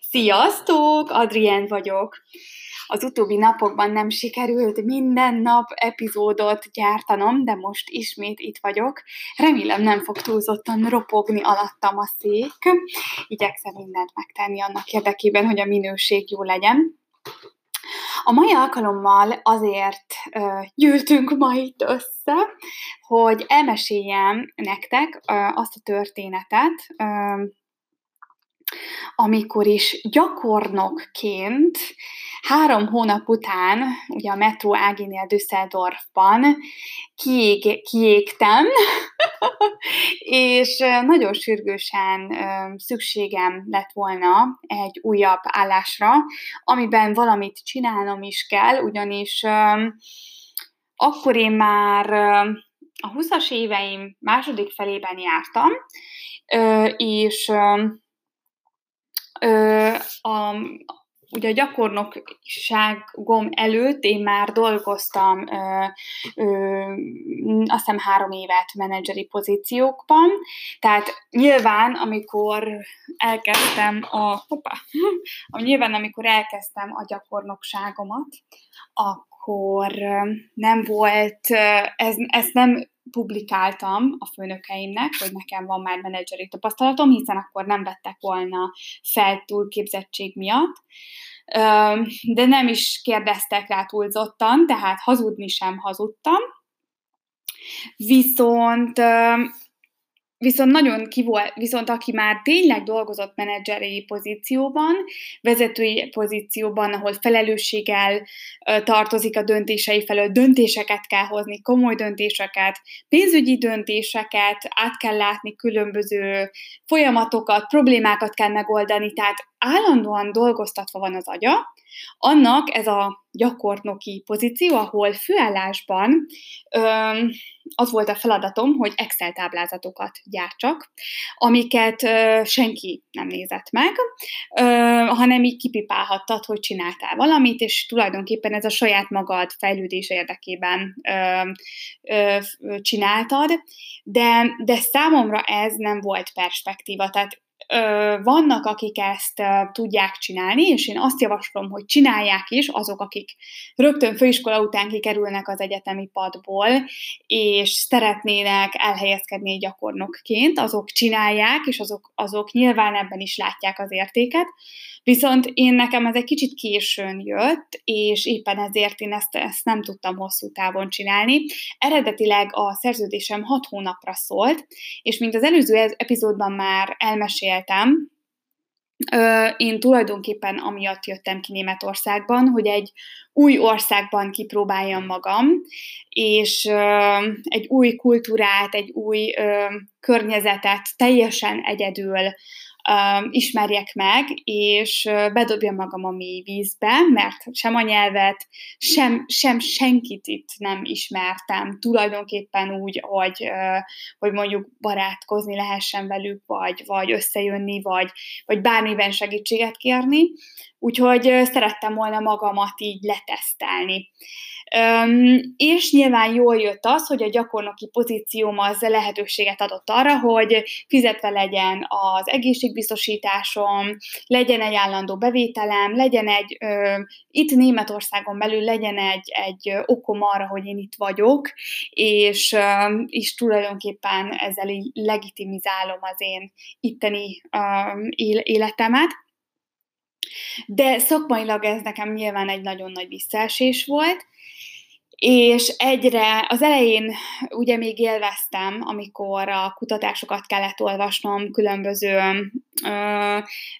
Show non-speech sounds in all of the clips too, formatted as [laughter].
Sziasztok! Adrien vagyok. Az utóbbi napokban nem sikerült minden nap epizódot gyártanom, de most ismét itt vagyok. Remélem nem fog túlzottan ropogni alattam a szék. Igyekszem mindent megtenni annak érdekében, hogy a minőség jó legyen. A mai alkalommal azért uh, gyűltünk ma itt össze, hogy elmeséljem nektek uh, azt a történetet, uh, amikor is gyakornokként három hónap után, ugye a metró Áginél Düsseldorfban kiég, kiégtem, [laughs] és nagyon sürgősen szükségem lett volna egy újabb állásra, amiben valamit csinálnom is kell, ugyanis akkor én már a 20-as éveim második felében jártam, és Ö, a, ugye a gyakornokságom előtt én már dolgoztam ö, ö, azt hiszem három évet menedzseri pozíciókban, tehát nyilván, amikor elkezdtem a, hoppá, [laughs] nyilván, amikor elkezdtem a gyakornokságomat, akkor nem volt, ez, ez nem publikáltam a főnökeimnek, hogy nekem van már menedzseri tapasztalatom, hiszen akkor nem vettek volna fel túlképzettség miatt, de nem is kérdeztek rá túlzottan, tehát hazudni sem hazudtam. Viszont Viszont nagyon ki volt, viszont aki már tényleg dolgozott menedzseri pozícióban, vezetői pozícióban, ahol felelősséggel tartozik a döntései felől, döntéseket kell hozni, komoly döntéseket, pénzügyi döntéseket, át kell látni különböző folyamatokat, problémákat kell megoldani, tehát állandóan dolgoztatva van az agya, annak ez a gyakornoki pozíció, ahol főállásban öm, az volt a feladatom, hogy Excel táblázatokat gyártsak, amiket ö, senki nem nézett meg, ö, hanem így kipipálhattad, hogy csináltál valamit, és tulajdonképpen ez a saját magad fejlődés érdekében ö, ö, csináltad, de, de számomra ez nem volt perspektíva, tehát vannak, akik ezt tudják csinálni, és én azt javaslom, hogy csinálják is azok, akik rögtön főiskola után kikerülnek az egyetemi padból, és szeretnének elhelyezkedni gyakornokként, azok csinálják, és azok, azok nyilván ebben is látják az értéket. Viszont én nekem ez egy kicsit későn jött, és éppen ezért én ezt, ezt nem tudtam hosszú távon csinálni. Eredetileg a szerződésem hat hónapra szólt, és mint az előző epizódban már elmeséltem, én tulajdonképpen amiatt jöttem ki Németországban, hogy egy új országban kipróbáljam magam, és egy új kultúrát, egy új környezetet teljesen egyedül ismerjek meg, és bedobjam magam a mély vízbe, mert sem a nyelvet, sem, sem senkit itt nem ismertem, tulajdonképpen úgy, hogy, hogy mondjuk barátkozni lehessen velük, vagy, vagy összejönni, vagy, vagy bármiben segítséget kérni. Úgyhogy szerettem volna magamat így letesztelni. Üm, és nyilván jól jött az, hogy a gyakornoki pozícióm az lehetőséget adott arra, hogy fizetve legyen az egészségbiztosításom, legyen egy állandó bevételem, legyen egy, ö, itt Németországon belül legyen egy, egy okom arra, hogy én itt vagyok, és, ö, és tulajdonképpen ezzel így legitimizálom az én itteni ö, életemet. De szakmailag ez nekem nyilván egy nagyon nagy visszaesés volt, és egyre, az elején ugye még élveztem, amikor a kutatásokat kellett olvasnom különböző,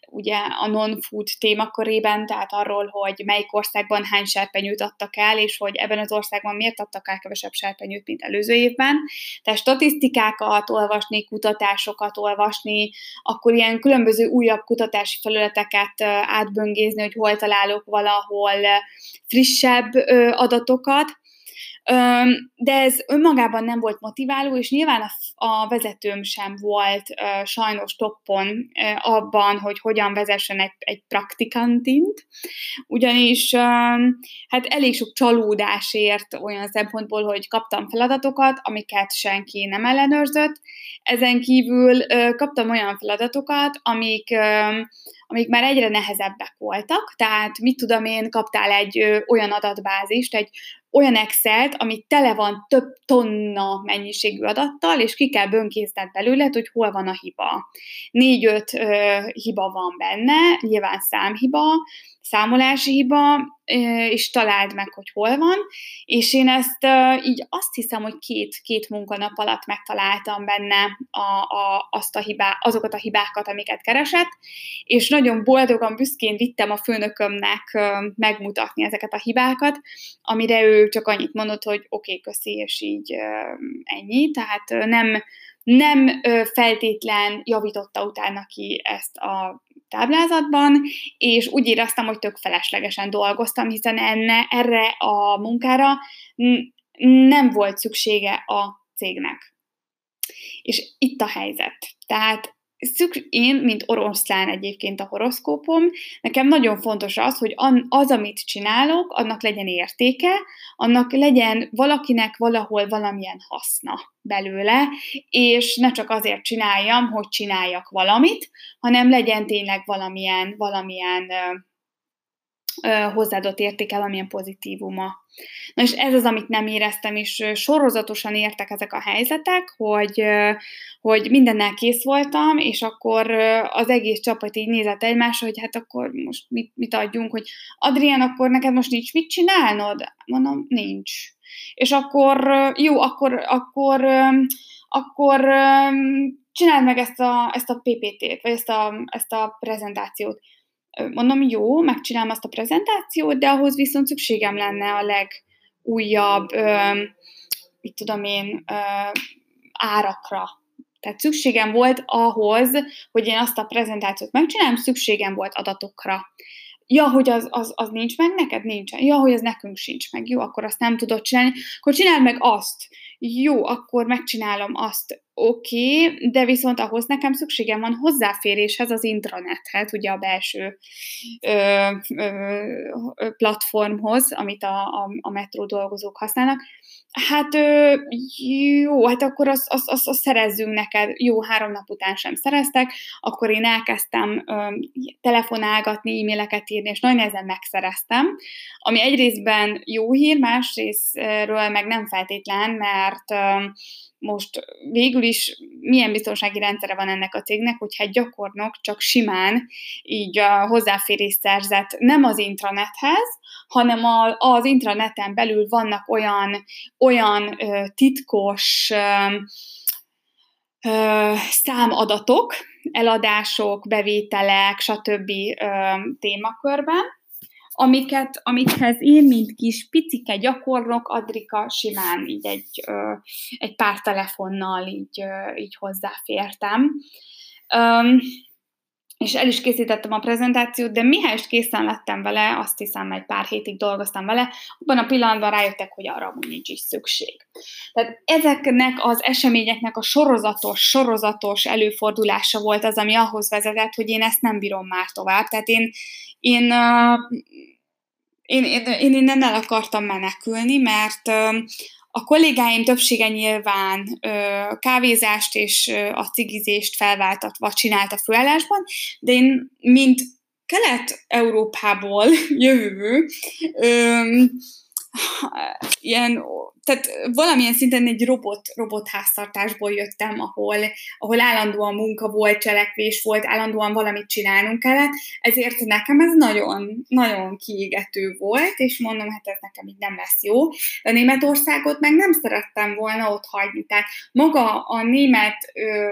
ugye a non-food témakörében, tehát arról, hogy melyik országban hány serpenyőt adtak el, és hogy ebben az országban miért adtak el kevesebb serpenyőt, mint előző évben. Tehát statisztikákat olvasni, kutatásokat olvasni, akkor ilyen különböző újabb kutatási felületeket átböngézni, hogy hol találok valahol frissebb adatokat, de ez önmagában nem volt motiváló, és nyilván a, vezetőm sem volt sajnos toppon abban, hogy hogyan vezessen egy, egy praktikantint, ugyanis hát elég sok csalódásért olyan szempontból, hogy kaptam feladatokat, amiket senki nem ellenőrzött, ezen kívül kaptam olyan feladatokat, amik amik már egyre nehezebbek voltak, tehát mit tudom én, kaptál egy ö, olyan adatbázist, egy olyan Excel-t, ami tele van több tonna mennyiségű adattal, és ki kell bönkészteni belőle, hogy hol van a hiba. Négy-öt hiba van benne, nyilván számhiba, számolási hiba, és találd meg, hogy hol van, és én ezt így azt hiszem, hogy két, két munkanap alatt megtaláltam benne a, a, azt a hibá, azokat a hibákat, amiket keresett, és nagyon boldogan, büszkén vittem a főnökömnek megmutatni ezeket a hibákat, amire ő csak annyit mondott, hogy oké, okay, köszi, és így ennyi, tehát nem, nem feltétlen javította utána ki ezt a táblázatban, és úgy éreztem, hogy tök feleslegesen dolgoztam, hiszen enne, erre a munkára nem volt szüksége a cégnek. És itt a helyzet. Tehát szükség, én, mint oroszlán egyébként a horoszkópom, nekem nagyon fontos az, hogy az, amit csinálok, annak legyen értéke, annak legyen valakinek valahol valamilyen haszna belőle, és ne csak azért csináljam, hogy csináljak valamit, hanem legyen tényleg valamilyen, valamilyen hozzáadott értéke, valamilyen pozitívuma. Na és ez az, amit nem éreztem, és sorozatosan értek ezek a helyzetek, hogy, hogy mindennel kész voltam, és akkor az egész csapat így nézett egymásra, hogy hát akkor most mit, mit adjunk, hogy Adrián, akkor neked most nincs mit csinálnod? Mondom, nincs. És akkor jó, akkor, akkor, akkor csináld meg ezt a, ezt a PPT-t, vagy ezt a, ezt a prezentációt mondom, jó, megcsinálom azt a prezentációt, de ahhoz viszont szükségem lenne a legújabb, mit tudom én, árakra. Tehát szükségem volt ahhoz, hogy én azt a prezentációt megcsinálom, szükségem volt adatokra. Ja, hogy az, az, az nincs meg, neked nincsen. Ja, hogy az nekünk sincs meg. Jó, akkor azt nem tudod csinálni. Akkor csináld meg azt. Jó, akkor megcsinálom azt oké, okay, de viszont ahhoz nekem szükségem van hozzáféréshez az intranethez, ugye a belső ö, ö, platformhoz, amit a, a, a metró dolgozók használnak. Hát jó, hát akkor azt az, az, az szerezzünk neked. Jó, három nap után sem szereztek, akkor én elkezdtem telefonálgatni, e-maileket írni, és nagyon nehezen megszereztem, ami egyrésztben jó hír, másrésztről meg nem feltétlen, mert most végül is milyen biztonsági rendszere van ennek a cégnek, hogyha egy gyakornok csak simán így a hozzáférés szerzett nem az intranethez, hanem a, az intraneten belül vannak olyan, olyan ö, titkos ö, ö, számadatok, eladások, bevételek, stb. Ö, témakörben, amiket, amikhez én, mint kis picike gyakornok, Adrika simán így egy, ö, egy pár telefonnal így, ö, így hozzáfértem. Um, és el is készítettem a prezentációt, de mihez készen lettem vele, azt hiszem, egy pár hétig dolgoztam vele, abban a pillanatban rájöttek, hogy arra úgy nincs is szükség. Tehát ezeknek az eseményeknek a sorozatos, sorozatos előfordulása volt az, ami ahhoz vezetett, hogy én ezt nem bírom már tovább. Tehát én, én, én, én, én innen el akartam menekülni, mert a kollégáim többsége nyilván kávézást és a cigizést felváltatva csinált a főállásban, de én, mint Kelet-Európából [laughs] jövő, ilyen tehát valamilyen szinten egy robot, robot háztartásból jöttem, ahol, ahol állandóan munka volt, cselekvés volt, állandóan valamit csinálnunk kellett, ezért nekem ez nagyon, nagyon kiégető volt, és mondom, hát ez nekem így nem lesz jó. De Németországot meg nem szerettem volna ott hagyni. Tehát maga a német ö,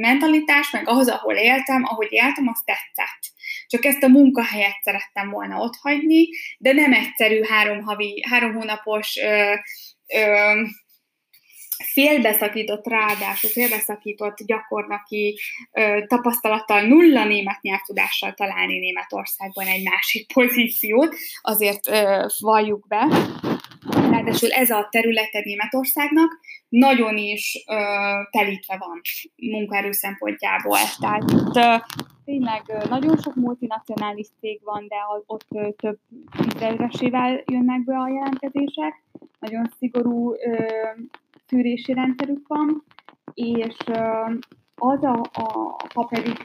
mentalitás, meg ahhoz, ahol éltem, ahogy éltem, az tetszett. Csak ezt a munkahelyet szerettem volna ott hagyni, de nem egyszerű három, havi, három hónapos ö, ö, félbeszakított, ráadásul félbeszakított gyakornoki ö, tapasztalattal, nulla német nyelvtudással találni Németországban egy másik pozíciót, azért ö, valljuk be. Ráadásul ez a területe Németországnak nagyon is ö, telítve van munkaerő szempontjából. Tehát ö, tényleg ö, nagyon sok multinacionális cég van, de ott ö, több tízezresével jönnek be a jelentkezések. Nagyon szigorú ö, szűrési rendszerük van, és, az a, a ha pedig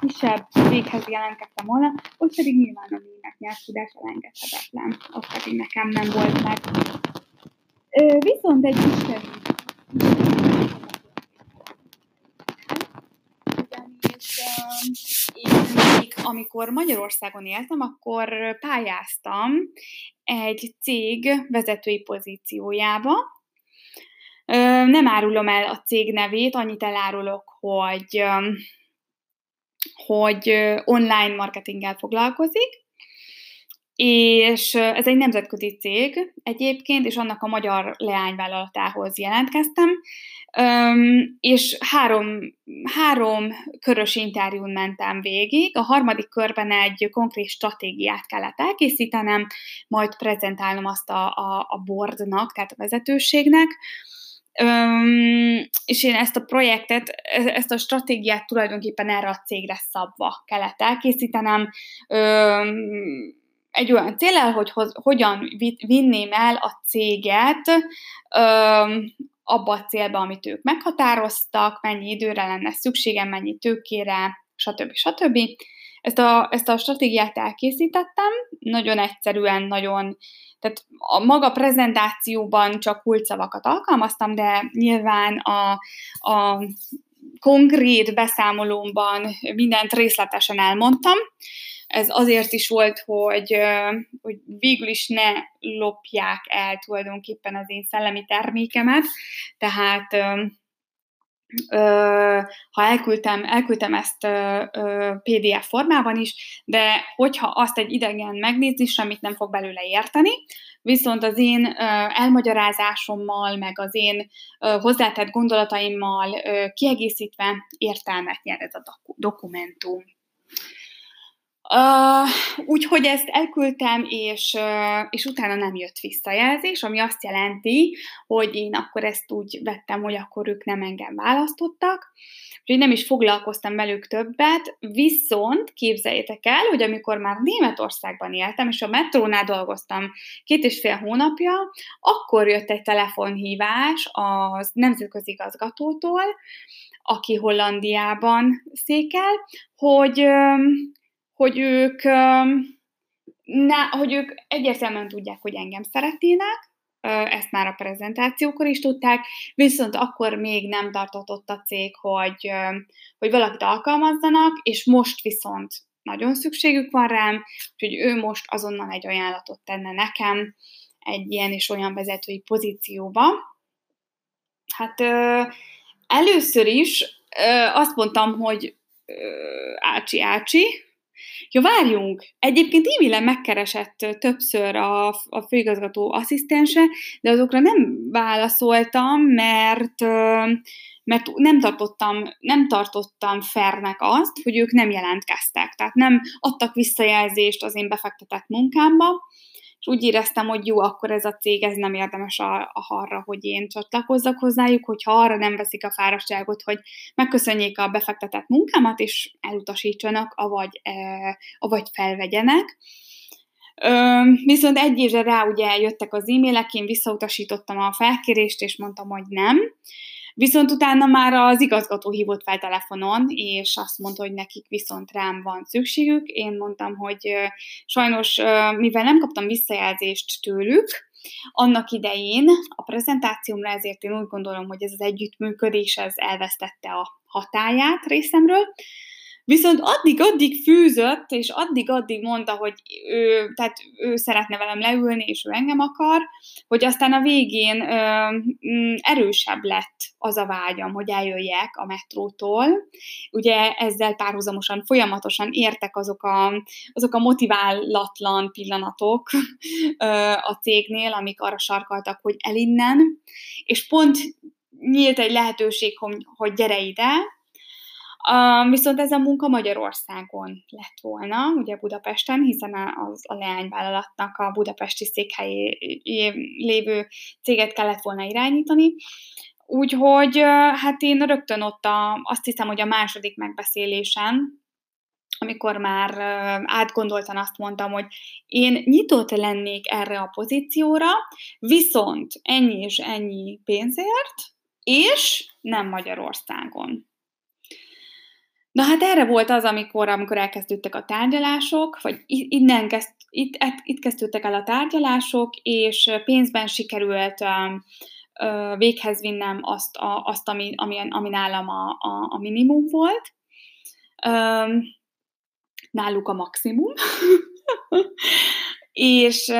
kisebb céghez jelentkeztem volna, ott pedig nyilván a német nyelvtudás elengedhetetlen. Az pedig nekem nem volt meg. Viszont egy kisebb én még, amikor Magyarországon éltem, akkor pályáztam egy cég vezetői pozíciójába. Nem árulom el a cég nevét, annyit elárulok, hogy hogy online marketinggel foglalkozik, és ez egy nemzetközi cég egyébként, és annak a magyar leányvállalatához jelentkeztem, és három, három körös interjún mentem végig. A harmadik körben egy konkrét stratégiát kellett elkészítenem, majd prezentálnom azt a, a, a boardnak, tehát a vezetőségnek, Öm, és én ezt a projektet, e-, ezt a stratégiát tulajdonképpen erre a cégre szabva kellett elkészítenem. Öm, egy olyan célel, hogy hoz, hogyan vinném el a céget öm, abba a célba, amit ők meghatároztak, mennyi időre lenne szükségem, mennyi tőkére, stb. stb. Ezt a, ezt a stratégiát elkészítettem, nagyon egyszerűen, nagyon tehát a maga prezentációban csak kulcsszavakat alkalmaztam, de nyilván a, a konkrét beszámolómban mindent részletesen elmondtam. Ez azért is volt, hogy, hogy végül is ne lopják el tulajdonképpen az én szellemi termékemet, tehát ha elküldtem, elküldtem ezt PDF formában is, de hogyha azt egy idegen megnézni, semmit nem fog belőle érteni, viszont az én elmagyarázásommal, meg az én hozzátett gondolataimmal kiegészítve értelmet nyer ez a dokumentum. Uh, úgyhogy ezt elküldtem, és, uh, és utána nem jött visszajelzés, ami azt jelenti, hogy én akkor ezt úgy vettem, hogy akkor ők nem engem választottak, úgyhogy nem is foglalkoztam velük többet, viszont képzeljétek el, hogy amikor már Németországban éltem, és a metrónál dolgoztam két és fél hónapja, akkor jött egy telefonhívás az nemzetközi igazgatótól, aki Hollandiában székel, hogy hogy ők, ne, hogy ők egyértelműen tudják, hogy engem szeretnének, ezt már a prezentációkor is tudták, viszont akkor még nem tartott a cég, hogy, hogy valakit alkalmazzanak, és most viszont nagyon szükségük van rám, úgyhogy ő most azonnal egy ajánlatot tenne nekem egy ilyen és olyan vezetői pozícióba. Hát először is azt mondtam, hogy ácsi, ácsi, Ja, várjunk! Egyébként e-mailen megkeresett többször a, a főigazgató asszisztense, de azokra nem válaszoltam, mert mert nem tartottam, nem tartottam fernek azt, hogy ők nem jelentkeztek. Tehát nem adtak visszajelzést az én befektetett munkámba, és úgy éreztem, hogy jó, akkor ez a cég, ez nem érdemes a, a arra, hogy én csatlakozzak hozzájuk, hogyha arra nem veszik a fáradtságot, hogy megköszönjék a befektetett munkámat, és elutasítsanak, avagy, e, avagy felvegyenek. Ö, viszont egy évre rá ugye jöttek az e-mailek, én visszautasítottam a felkérést, és mondtam, hogy nem. Viszont utána már az igazgató hívott fel telefonon, és azt mondta, hogy nekik viszont rám van szükségük. Én mondtam, hogy sajnos, mivel nem kaptam visszajelzést tőlük, annak idején a prezentációmra, ezért én úgy gondolom, hogy ez az együttműködés ez elvesztette a hatáját részemről, Viszont addig-addig fűzött, és addig-addig mondta, hogy ő, tehát ő szeretne velem leülni, és ő engem akar, hogy aztán a végén ö, mm, erősebb lett az a vágyam, hogy eljöjjek a metrótól. Ugye ezzel párhuzamosan, folyamatosan értek azok a, azok a motiválatlan pillanatok ö, a cégnél, amik arra sarkaltak, hogy elinnen, és pont nyílt egy lehetőség, hogy, hogy gyere ide, Viszont ez a munka Magyarországon lett volna, ugye Budapesten, hiszen az a leányvállalatnak a budapesti székhelyé lévő céget kellett volna irányítani. Úgyhogy hát én rögtön ott a, azt hiszem, hogy a második megbeszélésen, amikor már átgondoltan azt mondtam, hogy én nyitott lennék erre a pozícióra, viszont ennyi és ennyi pénzért, és nem Magyarországon. Na hát erre volt az, amikor, amikor elkezdődtek a tárgyalások, vagy innen kezd, itt, itt kezdődtek el a tárgyalások, és pénzben sikerült véghez vinnem azt, a, azt ami, ami, ami nálam a, a, a minimum volt. Náluk a maximum. [laughs] és,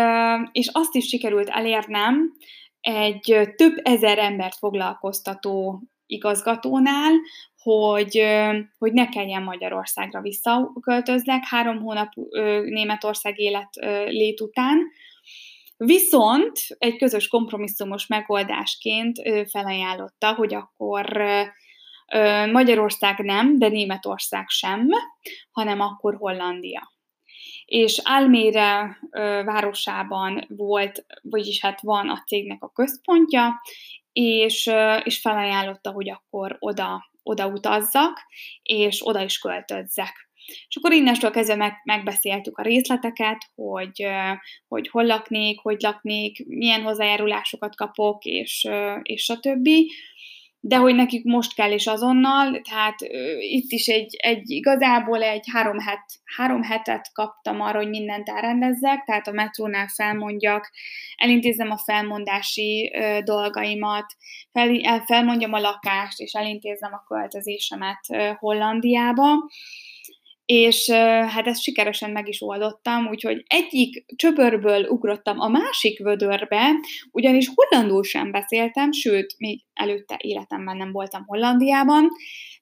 és azt is sikerült elérnem egy több ezer embert foglalkoztató igazgatónál, hogy, hogy ne kelljen Magyarországra visszaköltözzek három hónap Németország élet lét után. Viszont egy közös kompromisszumos megoldásként felajánlotta, hogy akkor Magyarország nem, de Németország sem, hanem akkor Hollandia. És Álmére városában volt, vagyis hát van a cégnek a központja, és, és felajánlotta, hogy akkor oda, oda utazzak, és oda is költözzek. És akkor innestől kezdve meg, megbeszéltük a részleteket, hogy, hogy hol laknék, hogy laknék, milyen hozzájárulásokat kapok, és, és stb de hogy nekik most kell és azonnal, tehát itt is egy, egy igazából egy három, het, három hetet kaptam arra, hogy mindent elrendezzek, tehát a metrónál felmondjak, elintézem a felmondási uh, dolgaimat, fel, felmondjam a lakást, és elintézem a költözésemet uh, Hollandiába, és hát ezt sikeresen meg is oldottam, úgyhogy egyik csöpörből ugrottam a másik vödörbe, ugyanis hollandul sem beszéltem, sőt, még előtte életemben nem voltam Hollandiában,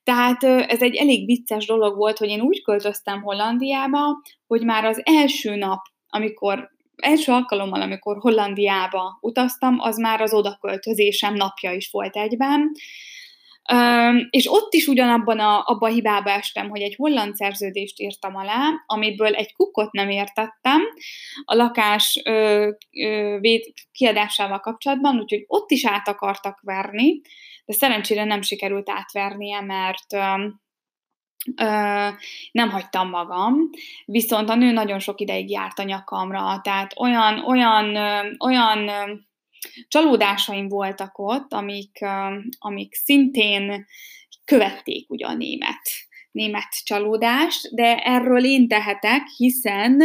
tehát ez egy elég vicces dolog volt, hogy én úgy költöztem Hollandiába, hogy már az első nap, amikor első alkalommal, amikor Hollandiába utaztam, az már az odaköltözésem napja is volt egyben, és ott is ugyanabban a, abba a hibába estem, hogy egy holland szerződést írtam alá, amiből egy kukot nem értettem a lakás ö, ö, véd, kiadásával kapcsolatban, úgyhogy ott is át akartak verni, de szerencsére nem sikerült átvernie, mert ö, ö, nem hagytam magam, viszont a nő nagyon sok ideig járt a nyakamra, tehát olyan, olyan, ö, olyan csalódásaim voltak ott, amik, amik szintén követték ugye a német, német csalódást, de erről én tehetek, hiszen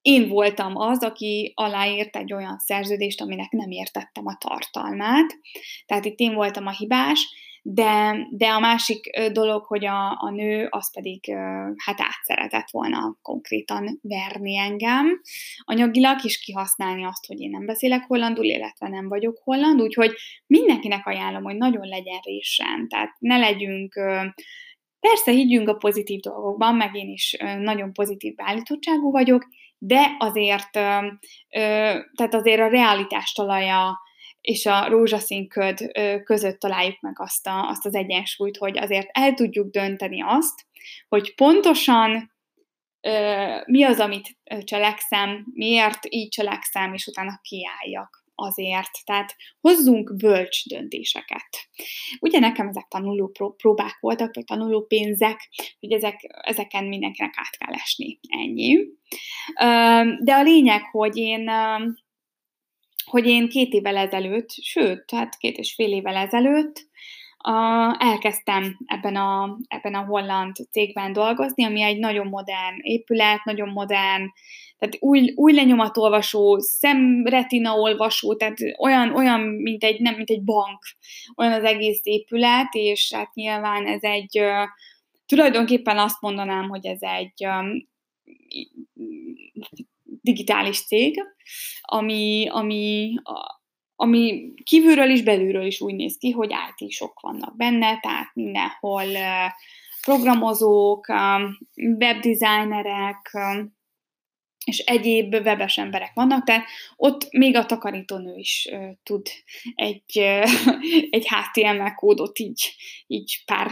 én voltam az, aki aláírt egy olyan szerződést, aminek nem értettem a tartalmát. Tehát itt én voltam a hibás, de, de a másik dolog, hogy a, a nő az pedig hát átszeretett volna konkrétan verni engem. Anyagilag, és kihasználni azt, hogy én nem beszélek hollandul, illetve nem vagyok holland, úgyhogy mindenkinek ajánlom, hogy nagyon legyen résen, tehát ne legyünk Persze higgyünk a pozitív dolgokban, meg én is nagyon pozitív beállítottságú vagyok, de azért, tehát azért a realitás talaja és a rózsaszín köd között találjuk meg azt, a, azt az egyensúlyt, hogy azért el tudjuk dönteni azt, hogy pontosan mi az, amit cselekszem, miért így cselekszem, és utána kiálljak azért. Tehát hozzunk bölcs döntéseket. Ugye nekem ezek tanuló próbák voltak, vagy tanuló pénzek, hogy ezek, ezeken mindenkinek át kell esni. Ennyi. De a lényeg, hogy én hogy én két évvel ezelőtt, sőt, tehát két és fél évvel ezelőtt uh, elkezdtem ebben a, ebben a holland cégben dolgozni, ami egy nagyon modern épület, nagyon modern, tehát új, új lenyomatolvasó, szemretina olvasó, tehát olyan, olyan mint, egy, nem, mint egy bank, olyan az egész épület, és hát nyilván ez egy, tulajdonképpen azt mondanám, hogy ez egy digitális cég, ami, ami, ami kívülről is, belülről is úgy néz ki, hogy IT-sok vannak benne, tehát mindenhol programozók, webdesignerek, és egyéb webes emberek vannak, tehát ott még a takarítónő is tud egy, [laughs] egy HTML kódot így, így pár,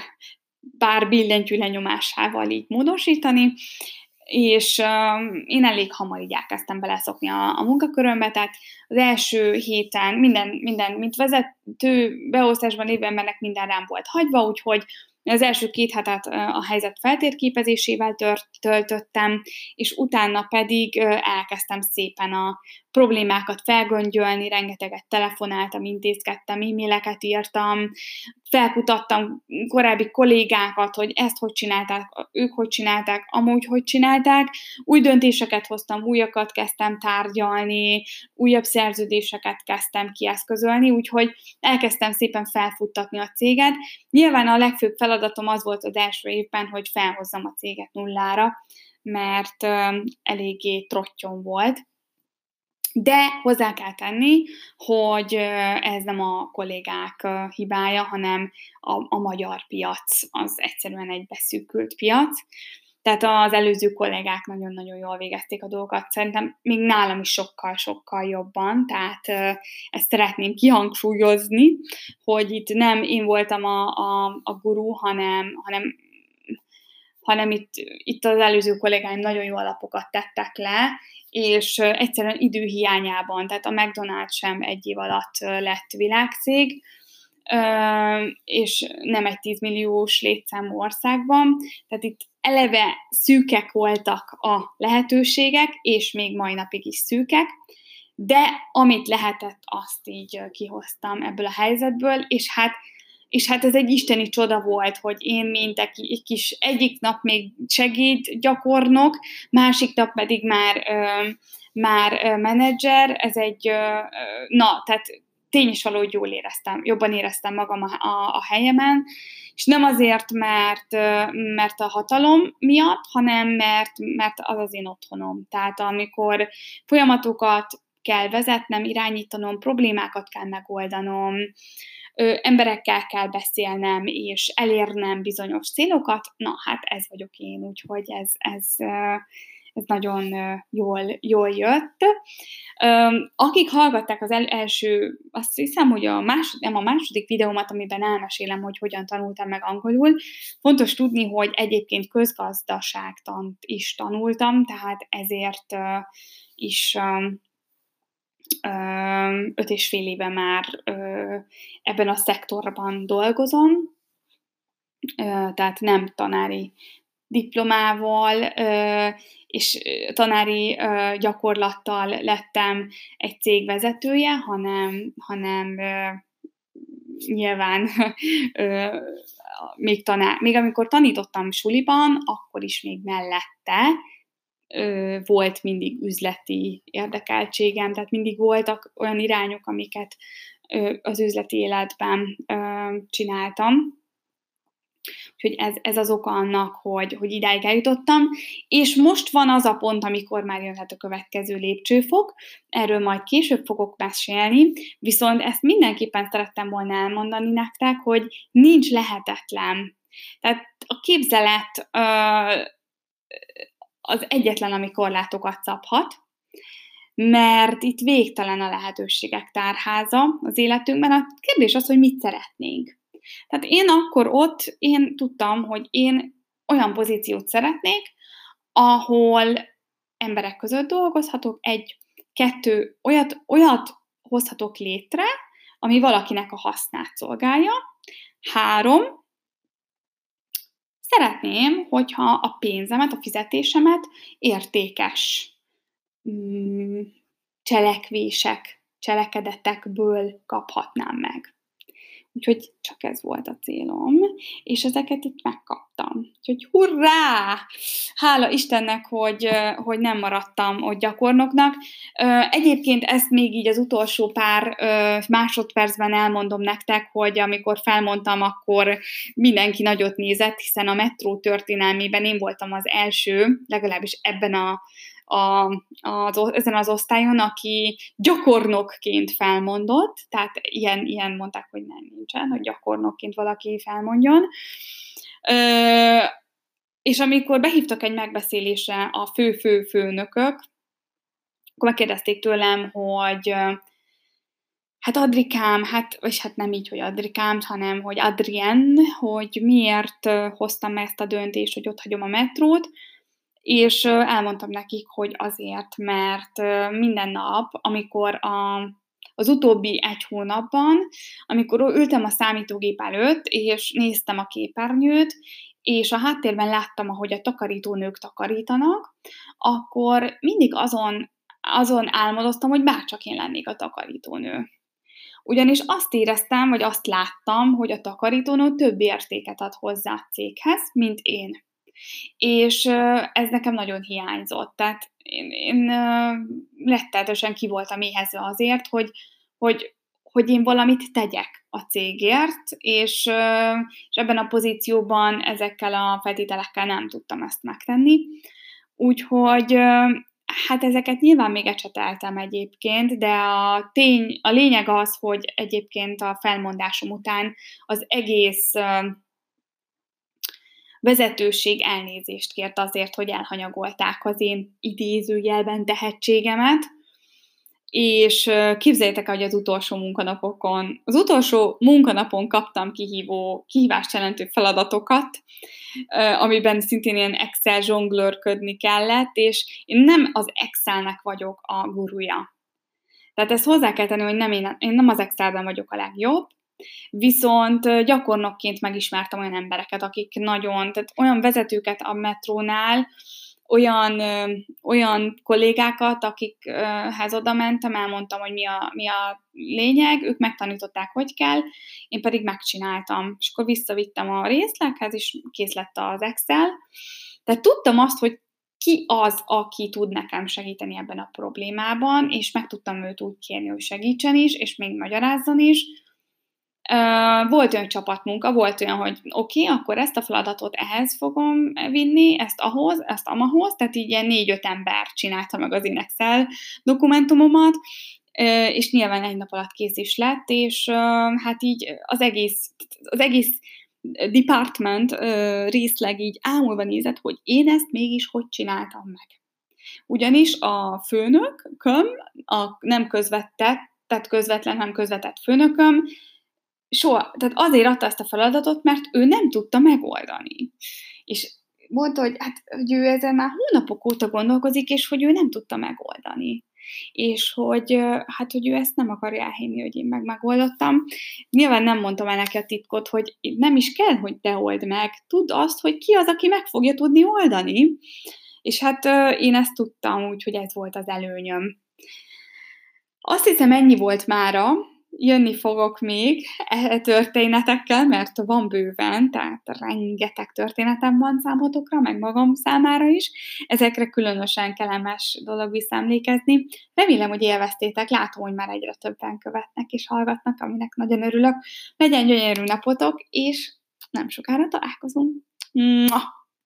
pár billentyű lenyomásával így módosítani, és uh, én elég hamar így elkezdtem beleszokni a, a munkakörömbe, tehát az első héten minden, minden mint vezető beosztásban lévő embernek minden rám volt hagyva, úgyhogy az első két hetet a helyzet feltérképezésével tört, töltöttem, és utána pedig elkezdtem szépen a problémákat felgöngyölni, rengeteget telefonáltam, intézkedtem, e-maileket írtam, felkutattam korábbi kollégákat, hogy ezt hogy csinálták, ők hogy csinálták, amúgy hogy csinálták, új döntéseket hoztam, újakat kezdtem tárgyalni, újabb szerződéseket kezdtem kieszközölni, úgyhogy elkezdtem szépen felfuttatni a céget. Nyilván a legfőbb feladatom az volt az első évben, hogy felhozzam a céget nullára, mert eléggé trottyon volt. De hozzá kell tenni, hogy ez nem a kollégák hibája, hanem a, a magyar piac az egyszerűen egy beszűkült piac. Tehát az előző kollégák nagyon-nagyon jól végezték a dolgokat, szerintem még nálam is sokkal-sokkal jobban, tehát ezt szeretném kihangsúlyozni, hogy itt nem én voltam a, a, a guru, hanem, hanem hanem itt, itt az előző kollégáim nagyon jó alapokat tettek le, és egyszerűen időhiányában, tehát a McDonald's sem egy év alatt lett világcég, és nem egy 10 milliós létszámú országban, tehát itt eleve szűkek voltak a lehetőségek, és még mai napig is szűkek, de amit lehetett, azt így kihoztam ebből a helyzetből, és hát és hát ez egy isteni csoda volt, hogy én, mint egy kis egyik nap még segít gyakornok, másik nap pedig már, ö, már menedzser, ez egy, ö, na, tehát tény is valahogy jól éreztem, jobban éreztem magam a, a, a helyemen, és nem azért, mert, mert a hatalom miatt, hanem mert, mert az az én otthonom. Tehát amikor folyamatokat kell vezetnem, irányítanom, problémákat kell megoldanom, ö, emberekkel kell beszélnem, és elérnem bizonyos célokat, na hát ez vagyok én, úgyhogy ez, ez, ez nagyon jól, jól jött. Akik hallgatták az el, első, azt hiszem, hogy a második, nem a második videómat, amiben elmesélem, hogy hogyan tanultam meg angolul, fontos tudni, hogy egyébként közgazdaságtant is tanultam, tehát ezért is öt és fél éve már ebben a szektorban dolgozom, tehát nem tanári diplomával és tanári gyakorlattal lettem egy cég vezetője, hanem, hanem nyilván [laughs] még, tanár, még amikor tanítottam suliban, akkor is még mellette volt mindig üzleti érdekeltségem, tehát mindig voltak olyan irányok, amiket az üzleti életben csináltam. Úgyhogy ez, ez az oka annak, hogy, hogy idáig eljutottam, és most van az a pont, amikor már jöhet a következő lépcsőfok, erről majd később fogok mesélni, viszont ezt mindenképpen szerettem volna elmondani nektek, hogy nincs lehetetlen. Tehát a képzelet az egyetlen, ami korlátokat szabhat, mert itt végtelen a lehetőségek tárháza az életünkben. A kérdés az, hogy mit szeretnénk. Tehát én akkor ott, én tudtam, hogy én olyan pozíciót szeretnék, ahol emberek között dolgozhatok, egy, kettő, olyat, olyat hozhatok létre, ami valakinek a hasznát szolgálja. Három, Szeretném, hogyha a pénzemet, a fizetésemet értékes mm, cselekvések, cselekedetekből kaphatnám meg. Úgyhogy csak ez volt a célom, és ezeket itt megkaptam. Úgyhogy hurrá! Hála Istennek, hogy, hogy nem maradtam ott gyakornoknak. Egyébként ezt még így az utolsó pár másodpercben elmondom nektek, hogy amikor felmondtam, akkor mindenki nagyot nézett, hiszen a metró történelmében én voltam az első, legalábbis ebben a a, a, ezen az osztályon, aki gyakornokként felmondott, tehát ilyen, ilyen mondták, hogy nem nincsen, hogy gyakornokként valaki felmondjon. Ö, és amikor behívtak egy megbeszélésre a fő-fő-főnökök, akkor megkérdezték tőlem, hogy hát Adrikám, hát, vagy hát nem így, hogy Adrikám, hanem hogy Adrien, hogy miért hoztam ezt a döntést, hogy ott hagyom a metrót, és elmondtam nekik, hogy azért, mert minden nap, amikor a, az utóbbi egy hónapban, amikor ültem a számítógép előtt, és néztem a képernyőt, és a háttérben láttam, ahogy a takarítónők takarítanak, akkor mindig azon azon álmodoztam, hogy bárcsak én lennék a takarítónő. Ugyanis azt éreztem, vagy azt láttam, hogy a takarítónő több értéket ad hozzá a céghez, mint én. És ez nekem nagyon hiányzott. Tehát én, én rettenetesen ki voltam éhezve azért, hogy, hogy, hogy én valamit tegyek a cégért, és, és ebben a pozícióban ezekkel a feltételekkel nem tudtam ezt megtenni. Úgyhogy hát ezeket nyilván még ecseteltem egyébként, de a, tény, a lényeg az, hogy egyébként a felmondásom után az egész vezetőség elnézést kért azért, hogy elhanyagolták az én idézőjelben tehetségemet, és képzeljétek el, hogy az utolsó munkanapokon, az utolsó munkanapon kaptam kihívó, kihívást jelentő feladatokat, amiben szintén ilyen Excel zsonglőrködni kellett, és én nem az Excelnek vagyok a gurúja. Tehát ezt hozzá kell tenni, hogy nem én, én nem az Excelben vagyok a legjobb, Viszont gyakornokként megismertem olyan embereket, akik nagyon, tehát olyan vezetőket a metrónál, olyan, olyan kollégákat, akikhez oda mentem, elmondtam, hogy mi a, mi a lényeg, ők megtanították, hogy kell, én pedig megcsináltam. És akkor visszavittem a részleghez, és kész lett az Excel. Tehát tudtam azt, hogy ki az, aki tud nekem segíteni ebben a problémában, és meg tudtam őt úgy kérni, hogy segítsen is, és még magyarázzon is, volt olyan csapatmunka, volt olyan, hogy oké, okay, akkor ezt a feladatot ehhez fogom vinni, ezt ahhoz, ezt amahoz, tehát így ilyen négy-öt ember csinálta meg az én Excel dokumentumomat, és nyilván egy nap alatt kész is lett, és hát így az egész, az egész department részleg így ámulva nézett, hogy én ezt mégis hogy csináltam meg. Ugyanis a főnököm, a nem közvetett, tehát közvetlen, nem közvetett főnököm, soha, tehát azért adta ezt a feladatot, mert ő nem tudta megoldani. És mondta, hogy, hát, hogy ő ezen már hónapok óta gondolkozik, és hogy ő nem tudta megoldani. És hogy, hát, hogy ő ezt nem akarja elhinni, hogy én meg megoldottam. Nyilván nem mondtam el neki a titkot, hogy nem is kell, hogy te old meg. Tudd azt, hogy ki az, aki meg fogja tudni oldani. És hát én ezt tudtam, úgyhogy ez volt az előnyöm. Azt hiszem, ennyi volt mára jönni fogok még e történetekkel, mert van bőven, tehát rengeteg történetem van számotokra, meg magam számára is. Ezekre különösen kellemes dolog visszaemlékezni. Remélem, hogy élveztétek, látom, hogy már egyre többen követnek és hallgatnak, aminek nagyon örülök. Legyen gyönyörű napotok, és nem sokára találkozunk. Mua!